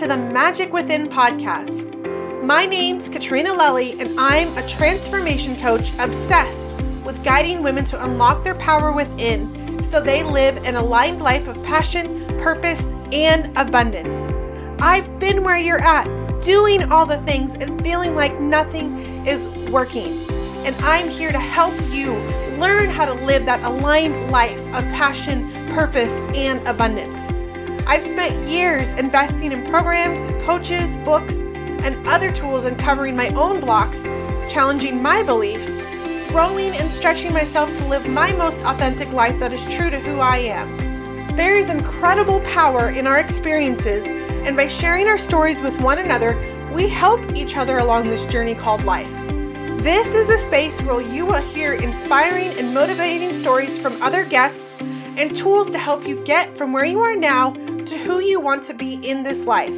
to the Magic Within podcast. My name's Katrina Lelli, and I'm a transformation coach obsessed with guiding women to unlock their power within so they live an aligned life of passion, purpose, and abundance. I've been where you're at, doing all the things and feeling like nothing is working. And I'm here to help you learn how to live that aligned life of passion, purpose, and abundance. I've spent years investing in programs, coaches, books, and other tools uncovering my own blocks, challenging my beliefs, growing and stretching myself to live my most authentic life that is true to who I am. There is incredible power in our experiences, and by sharing our stories with one another, we help each other along this journey called life. This is a space where you will hear inspiring and motivating stories from other guests and tools to help you get from where you are now to who you want to be in this life.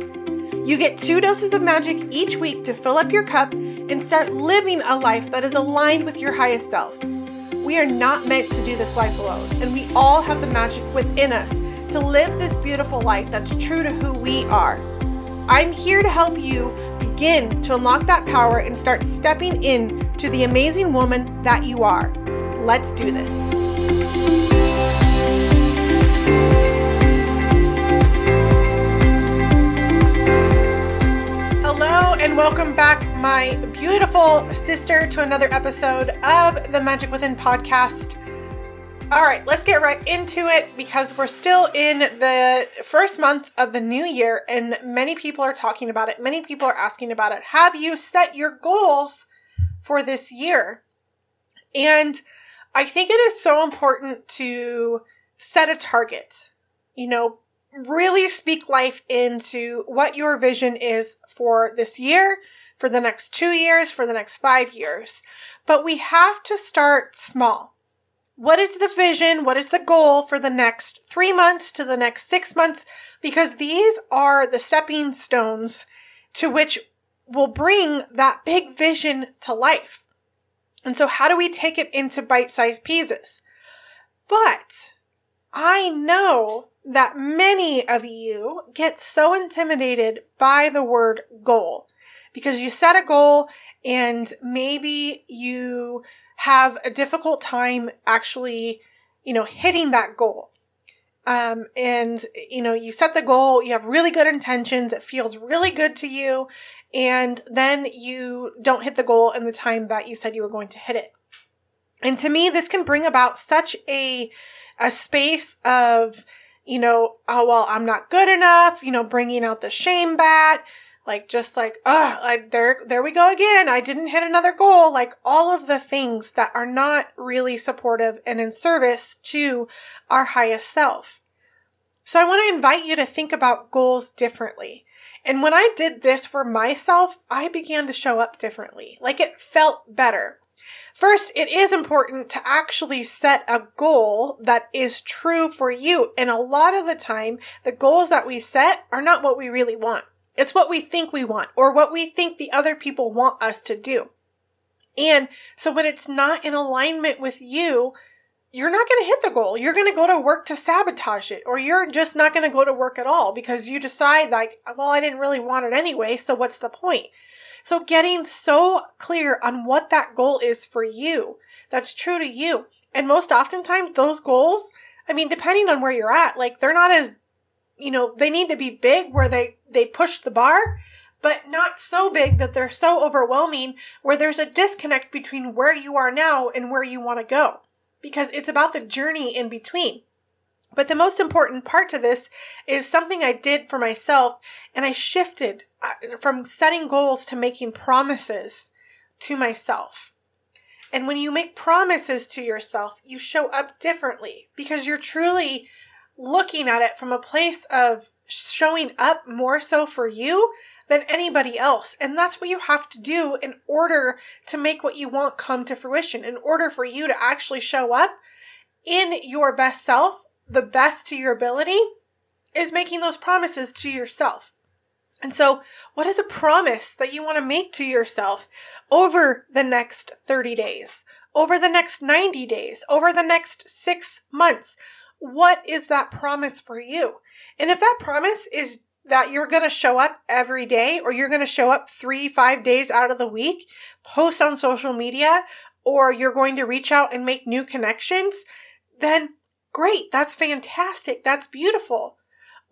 You get two doses of magic each week to fill up your cup and start living a life that is aligned with your highest self. We are not meant to do this life alone, and we all have the magic within us to live this beautiful life that's true to who we are. I'm here to help you begin to unlock that power and start stepping in to the amazing woman that you are. Let's do this. My beautiful sister, to another episode of the Magic Within podcast. All right, let's get right into it because we're still in the first month of the new year and many people are talking about it. Many people are asking about it. Have you set your goals for this year? And I think it is so important to set a target. You know, really speak life into what your vision is for this year, for the next two years, for the next five years. But we have to start small. What is the vision? What is the goal for the next three months to the next six months? Because these are the stepping stones to which will bring that big vision to life. And so, how do we take it into bite sized pieces? But I know that many of you get so intimidated by the word goal because you set a goal and maybe you have a difficult time actually, you know, hitting that goal. Um, and you know, you set the goal, you have really good intentions, it feels really good to you, and then you don't hit the goal in the time that you said you were going to hit it. And to me, this can bring about such a, a space of, you know, oh, well, I'm not good enough, you know, bringing out the shame bat, like just like, ah, there, there we go again. I didn't hit another goal. Like all of the things that are not really supportive and in service to our highest self. So I want to invite you to think about goals differently. And when I did this for myself, I began to show up differently. Like it felt better. First, it is important to actually set a goal that is true for you. And a lot of the time, the goals that we set are not what we really want. It's what we think we want or what we think the other people want us to do. And so when it's not in alignment with you, you're not going to hit the goal. You're going to go to work to sabotage it, or you're just not going to go to work at all because you decide, like, well, I didn't really want it anyway, so what's the point? So getting so clear on what that goal is for you, that's true to you. And most oftentimes those goals, I mean, depending on where you're at, like they're not as, you know, they need to be big where they, they push the bar, but not so big that they're so overwhelming where there's a disconnect between where you are now and where you want to go. Because it's about the journey in between. But the most important part to this is something I did for myself and I shifted uh, from setting goals to making promises to myself. And when you make promises to yourself, you show up differently because you're truly looking at it from a place of showing up more so for you than anybody else. And that's what you have to do in order to make what you want come to fruition, in order for you to actually show up in your best self the best to your ability is making those promises to yourself. And so, what is a promise that you want to make to yourself over the next 30 days, over the next 90 days, over the next six months? What is that promise for you? And if that promise is that you're going to show up every day or you're going to show up three, five days out of the week, post on social media, or you're going to reach out and make new connections, then great. That's fantastic. That's beautiful.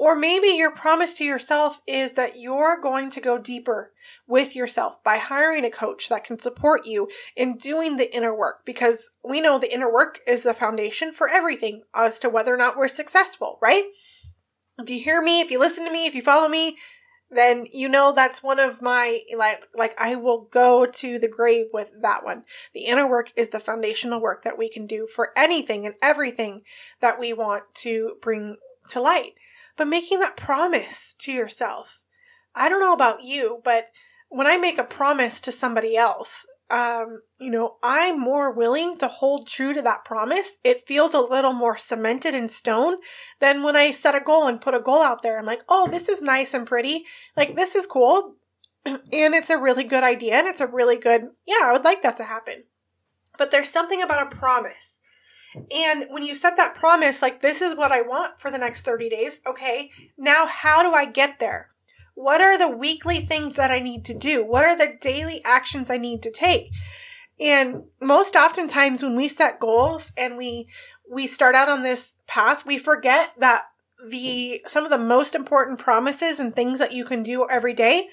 Or maybe your promise to yourself is that you're going to go deeper with yourself by hiring a coach that can support you in doing the inner work because we know the inner work is the foundation for everything as to whether or not we're successful, right? If you hear me, if you listen to me, if you follow me, then you know that's one of my like like I will go to the grave with that one. The inner work is the foundational work that we can do for anything and everything that we want to bring to light. But making that promise to yourself. I don't know about you, but when I make a promise to somebody else, um, you know, I'm more willing to hold true to that promise. It feels a little more cemented in stone than when I set a goal and put a goal out there. I'm like, oh, this is nice and pretty. Like, this is cool. and it's a really good idea. And it's a really good, yeah, I would like that to happen. But there's something about a promise. And when you set that promise, like, this is what I want for the next 30 days. Okay. Now, how do I get there? What are the weekly things that I need to do? What are the daily actions I need to take? And most oftentimes when we set goals and we we start out on this path, we forget that the some of the most important promises and things that you can do every day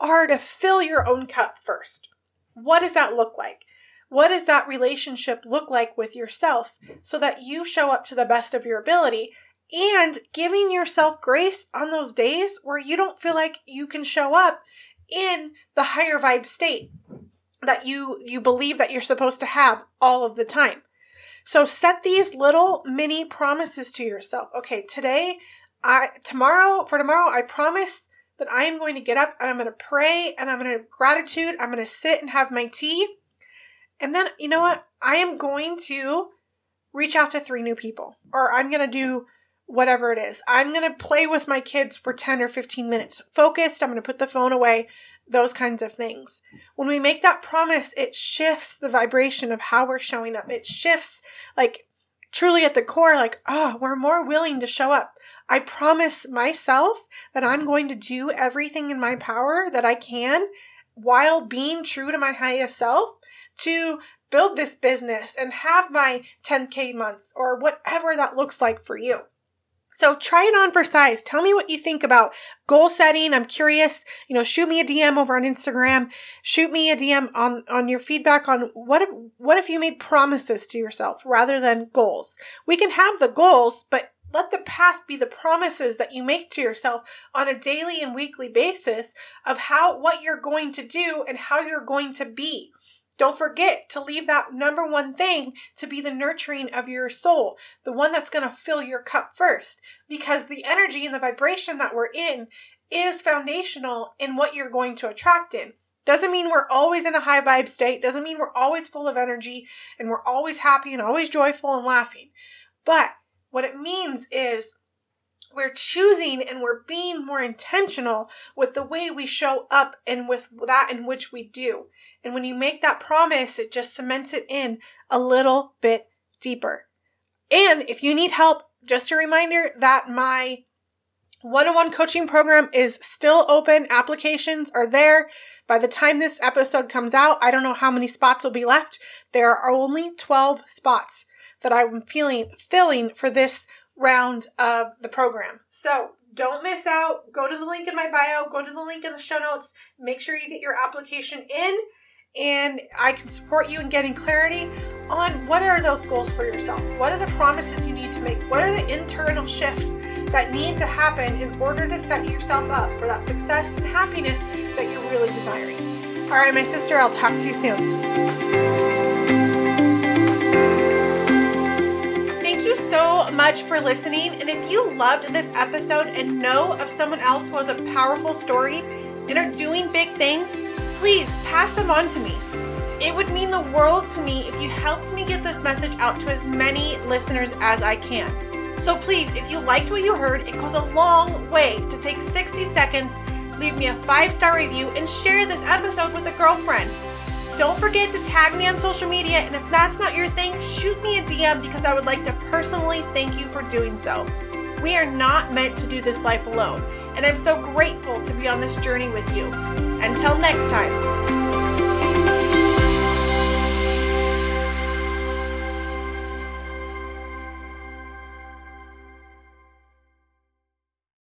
are to fill your own cup first. What does that look like? What does that relationship look like with yourself so that you show up to the best of your ability and giving yourself grace on those days where you don't feel like you can show up in the higher vibe state that you you believe that you're supposed to have all of the time. So set these little mini promises to yourself. Okay, today I tomorrow for tomorrow I promise that I am going to get up and I'm going to pray and I'm going to gratitude. I'm going to sit and have my tea. And then you know what? I am going to reach out to three new people or I'm going to do whatever it is. I'm going to play with my kids for 10 or 15 minutes. Focused, I'm going to put the phone away, those kinds of things. When we make that promise, it shifts the vibration of how we're showing up. It shifts, like, truly at the core, like, oh, we're more willing to show up. I promise myself that I'm going to do everything in my power that I can while being true to my highest self to build this business and have my 10K months or whatever that looks like for you. So try it on for size. Tell me what you think about goal setting. I'm curious. You know, shoot me a DM over on Instagram. Shoot me a DM on on your feedback on what if what if you made promises to yourself rather than goals. We can have the goals, but let the path be the promises that you make to yourself on a daily and weekly basis of how what you're going to do and how you're going to be. Don't forget to leave that number one thing to be the nurturing of your soul, the one that's going to fill your cup first, because the energy and the vibration that we're in is foundational in what you're going to attract in. Doesn't mean we're always in a high vibe state, doesn't mean we're always full of energy and we're always happy and always joyful and laughing. But what it means is we're choosing and we're being more intentional with the way we show up and with that in which we do. And when you make that promise, it just cements it in a little bit deeper. And if you need help, just a reminder that my one-on-one coaching program is still open. Applications are there. By the time this episode comes out, I don't know how many spots will be left. There are only 12 spots that I'm feeling filling for this round of the program. So don't miss out. Go to the link in my bio, go to the link in the show notes. Make sure you get your application in and I can support you in getting clarity on what are those goals for yourself? What are the promises you need to make? What are the internal shifts that need to happen in order to set yourself up for that success and happiness that you're really desiring? All right, my sister, I'll talk to you soon. Thank you so much for listening. And if you loved this episode and know of someone else who has a powerful story and are doing big things, please pass them on to me. It would mean the world to me if you helped me get this message out to as many listeners as I can. So please, if you liked what you heard, it goes a long way to take 60 seconds, leave me a five star review, and share this episode with a girlfriend. Don't forget to tag me on social media, and if that's not your thing, shoot me a DM because I would like to personally thank you for doing so. We are not meant to do this life alone and I'm so grateful to be on this journey with you. Until next time.